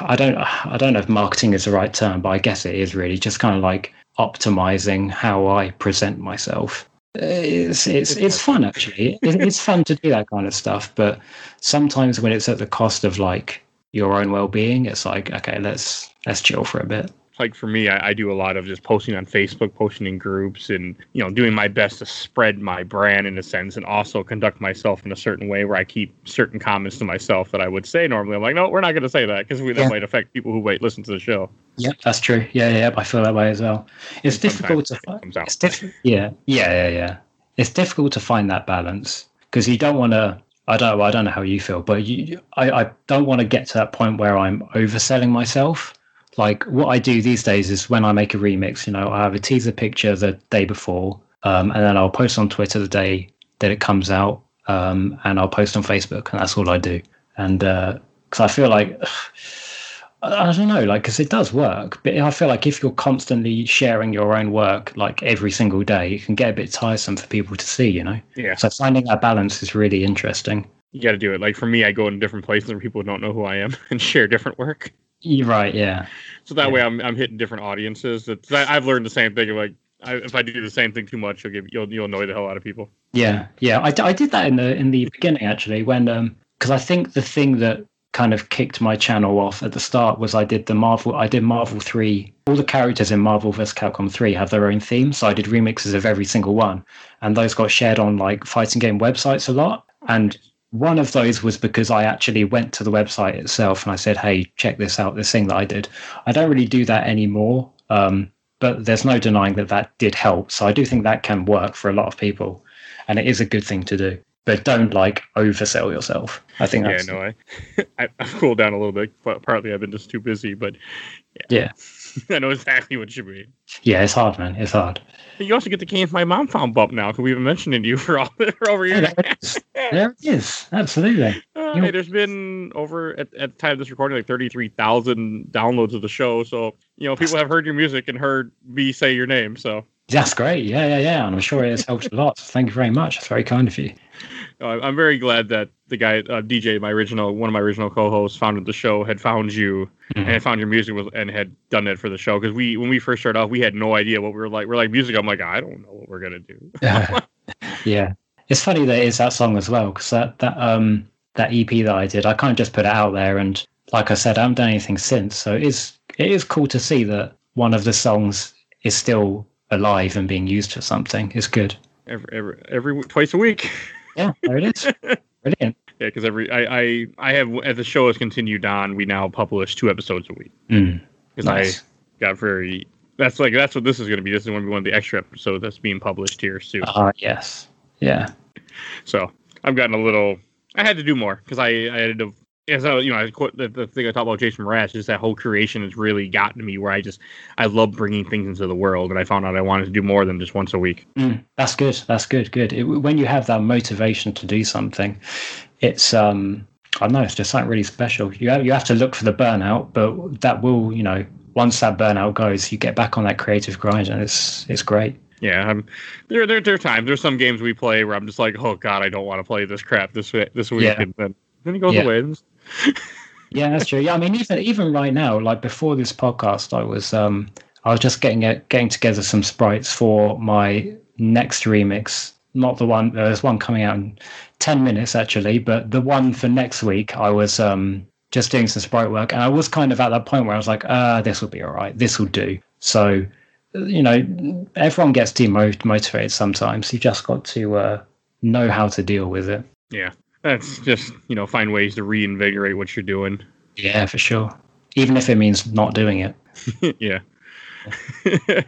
I don't. I don't know if marketing is the right term, but I guess it is really just kind of like optimizing how I present myself it's it's it's fun actually. it's fun to do that kind of stuff, but sometimes when it's at the cost of like your own well-being, it's like okay, let's let's chill for a bit like for me, I, I, do a lot of just posting on Facebook, posting in groups, and you know, doing my best to spread my brand in a sense, and also conduct myself in a certain way where I keep certain comments to myself that I would say normally. I'm like, no, we're not going to say that because that yeah. might affect people who might listen to the show. Yep, that's true. Yeah, yeah, I feel that way as well. It's difficult to find. It it's diff- yeah, yeah, yeah, yeah. It's difficult to find that balance because you don't want to. I don't. I don't know how you feel, but you, I, I don't want to get to that point where I'm overselling myself like what I do these days is when I make a remix, you know, I have a teaser picture the day before, um, and then I'll post on Twitter the day that it comes out, um, and I'll post on Facebook, and that's all I do. And because uh, I feel like I don't know, like because it does work, but I feel like if you're constantly sharing your own work like every single day, it can get a bit tiresome for people to see. You know. Yeah. So finding that balance is really interesting. You got to do it. Like for me, I go in different places where people don't know who I am and share different work. You're right. Yeah. So that Yeah. way, I'm I'm hitting different audiences. That I've learned the same thing. Like I, if I do the same thing too much, you'll give you'll you'll annoy the hell out of people. Yeah, yeah. I, I did that in the in the beginning actually when um because I think the thing that kind of kicked my channel off at the start was I did the Marvel I did Marvel three. All the characters in Marvel vs Capcom three have their own theme, so I did remixes of every single one, and those got shared on like fighting game websites a lot. And one of those was because I actually went to the website itself and I said, "Hey, check this out! This thing that I did." I don't really do that anymore, um, but there's no denying that that did help. So I do think that can work for a lot of people, and it is a good thing to do. But don't like oversell yourself. I think Yeah, that's no, I, I I've cooled down a little bit. But partly I've been just too busy. But yeah, I know exactly what you mean. yeah. It's hard, man. It's hard. You also get the games my mom found bump now because we've been mentioning you for all for over Yeah, there. There it is. Absolutely. Uh, hey, there's been over at, at the time of this recording like 33,000 downloads of the show. So, you know, people have heard your music and heard me say your name. So, That's great. Yeah, yeah, yeah. And I'm sure it has helped a lot. Thank you very much. It's very kind of you. I'm very glad that the guy, uh, DJ, my original, one of my original co hosts, founded the show, had found you Mhm. and had found your music was, and had done it for the show. Because we, when we first started off, we had no idea what we were like. We're like, music. I'm like, I don't know what we're going to do. yeah. It's funny that it's that song as well because that that um that EP that I did, I kind of just put it out there, and like I said, I haven't done anything since. So it is it is cool to see that one of the songs is still alive and being used for something. It's good. Every, every, every, twice a week. Yeah, there it is. Brilliant. Yeah, because every, I, I, I have, as the show has continued on, we now publish two episodes a week. Mm, Because nice. I got very, that's like, that's what this is going to be. This is going to be one of the extra episodes that's being published here soon. Ah, yes. Yeah. So I've gotten a little. I had to do more because I I had to. As I, you know, I quote the, the thing I talked about Jason Mraz, just that whole creation has really gotten to me where I just I love bringing things into the world, and I found out I wanted to do more than just once a week. Mm, that's good. That's good. Good. It, when you have that motivation to do something, it's um, I don't know. It's just something really special. You have, you have to look for the burnout, but that will, you know, once that burnout goes, you get back on that creative grind, and it's it's great. Yeah, I'm, there there there are times there's some games we play where I'm just like, oh god, I don't want to play this crap this week this week, Yeah. and then then it goes Yeah. away. Yeah, that's true. Yeah, I mean, even even right now, like before this podcast, I was um, I was just getting it, getting together some sprites for my next remix. Not the one. There's one coming out in ten minutes actually, but the one for next week, I was um just doing some sprite work, and I was kind of at that point where I was like, ah, this will be all right. This will do. So, you know, everyone gets demotivated sometimes. You just got to uh, know how to deal with it. Yeah, that's just you know find ways to reinvigorate what you're doing. Yeah, for sure. Even if it means not doing it. yeah.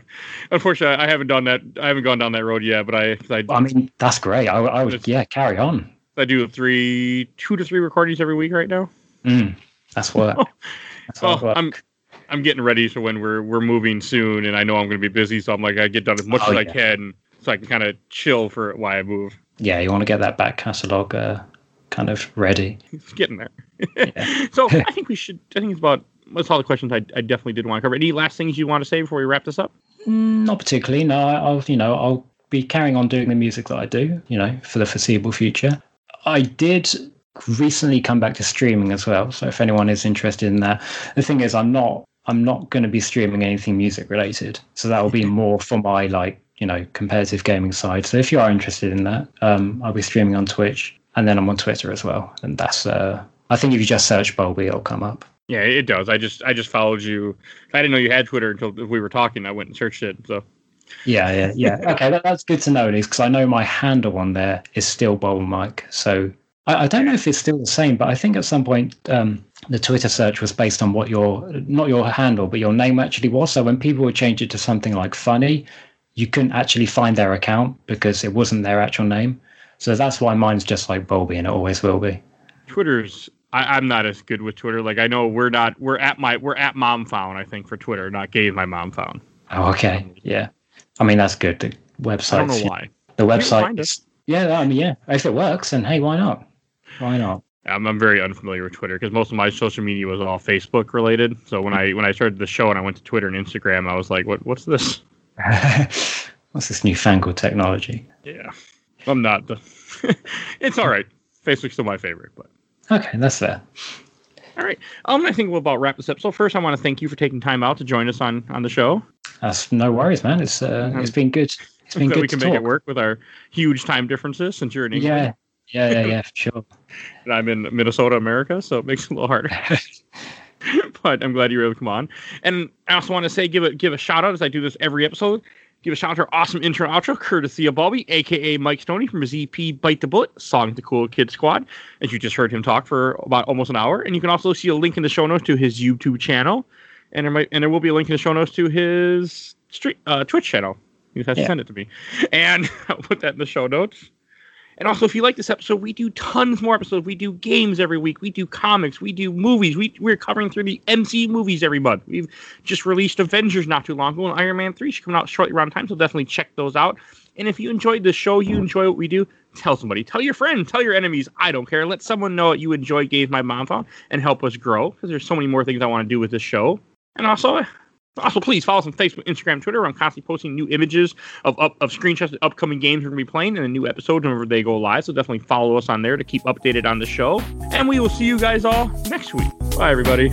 Unfortunately, I haven't done that. I haven't gone down that road yet, but I I I mean, that's great. I, I would, yeah, carry on. I do three, two to three recordings every week right now. Mm, that's work. That's Well, work. I'm I'm getting ready for when we're we're moving soon, and I know I'm going to be busy, so I'm like I get done as much Oh, as I can, so I can kind of chill for while I move. yeah, you want to get that back catalog uh, kind of ready. It's getting there. Yeah. so I think we should. I think it's about. That's all the questions I, I definitely did want to cover. Any last things you want to say before we wrap this up? Mm, Not particularly. No, I- I'll you know I'll be carrying on doing the music that I do. You know, for the foreseeable future. I did recently come back to streaming as well. So if anyone is interested in that, the thing is, I'm not. I'm not going to be streaming anything music related. So that will be more for my like you know competitive gaming side. So if you are interested in that, um, I'll be streaming on Twitch and then I'm on Twitter as well. And that's uh, I think if you just search Bulby, it'll come up. Yeah, it does. I just I just followed you. I didn't know you had Twitter until we were talking. I went and searched it. So Yeah, yeah, yeah. Okay, that, that's good to know, because I know my handle on there is still Bowl Mike. So I, I don't know if it's still the same, but I think at some point um, the Twitter search was based on what your not your handle, but your name actually was. So when people would change it to something like funny, you couldn't actually find their account because it wasn't their actual name. So that's why mine's just like Bulby, and it always will be. Twitter's. I, I'm not as good with Twitter. Like I know we're not. We're at my. We're at mom found. I think for Twitter, not gave my mom found. Oh, okay, yeah. I mean that's good. The I don't know website, why. the website it. is Yeah, I mean, yeah. If it works, then hey, why not? Why not? I'm, I'm very unfamiliar with Twitter because most of my social media was all Facebook related. So when I when I started the show and I went to Twitter and Instagram, I was like, "What? What's this? what's this newfangled technology?" Yeah, I'm not. The it's all right. Facebook's still my favorite, but okay, that's fair. All right. Um, I think we'll about wrap this up. So first, I want to thank you for taking time out to join us on on the show. That's no worries, man. It's uh, it's been good. It's been good. We can make talk. it work with our huge time differences since you're in England. Yeah, yeah, yeah, yeah, sure. and I'm in Minnesota, America, so it makes it a little harder. but I'm glad you were able to come on. And I also want to say, give a give a shout out as I do this every episode. Give a shout out to our awesome intro outro, courtesy of Bulby, aka Mike Stoney from his EP Bite the Bullet, song The Cool Kid Squad. As you just heard him talk for about almost an hour. And you can also see a link in the show notes to his YouTube channel. And there might and there will be a link in the show notes to his street uh, Twitch channel. You just have to yeah. send it to me. And I'll put that in the show notes. And also, if you like this episode, we do tons more episodes. We do games every week. We do comics. We do movies. We, we're covering through the MCU movies every month. We've just released Avengers not too long ago, and Iron Man 3 should come out shortly around time, so definitely check those out. And if you enjoyed the show, you enjoy what we do, tell somebody. Tell your friends. Tell your enemies. I don't care. Let someone know that you enjoy Games My Mom Found and help us grow, because there's so many more things I want to do with this show. And also, also, please follow us on Facebook, Instagram, Twitter. I'm constantly posting new images of, of, of screenshots of upcoming games we're going to be playing and a new episode whenever they go live. So definitely follow us on there to keep updated on the show. And we will see you guys all next week. Bye, everybody.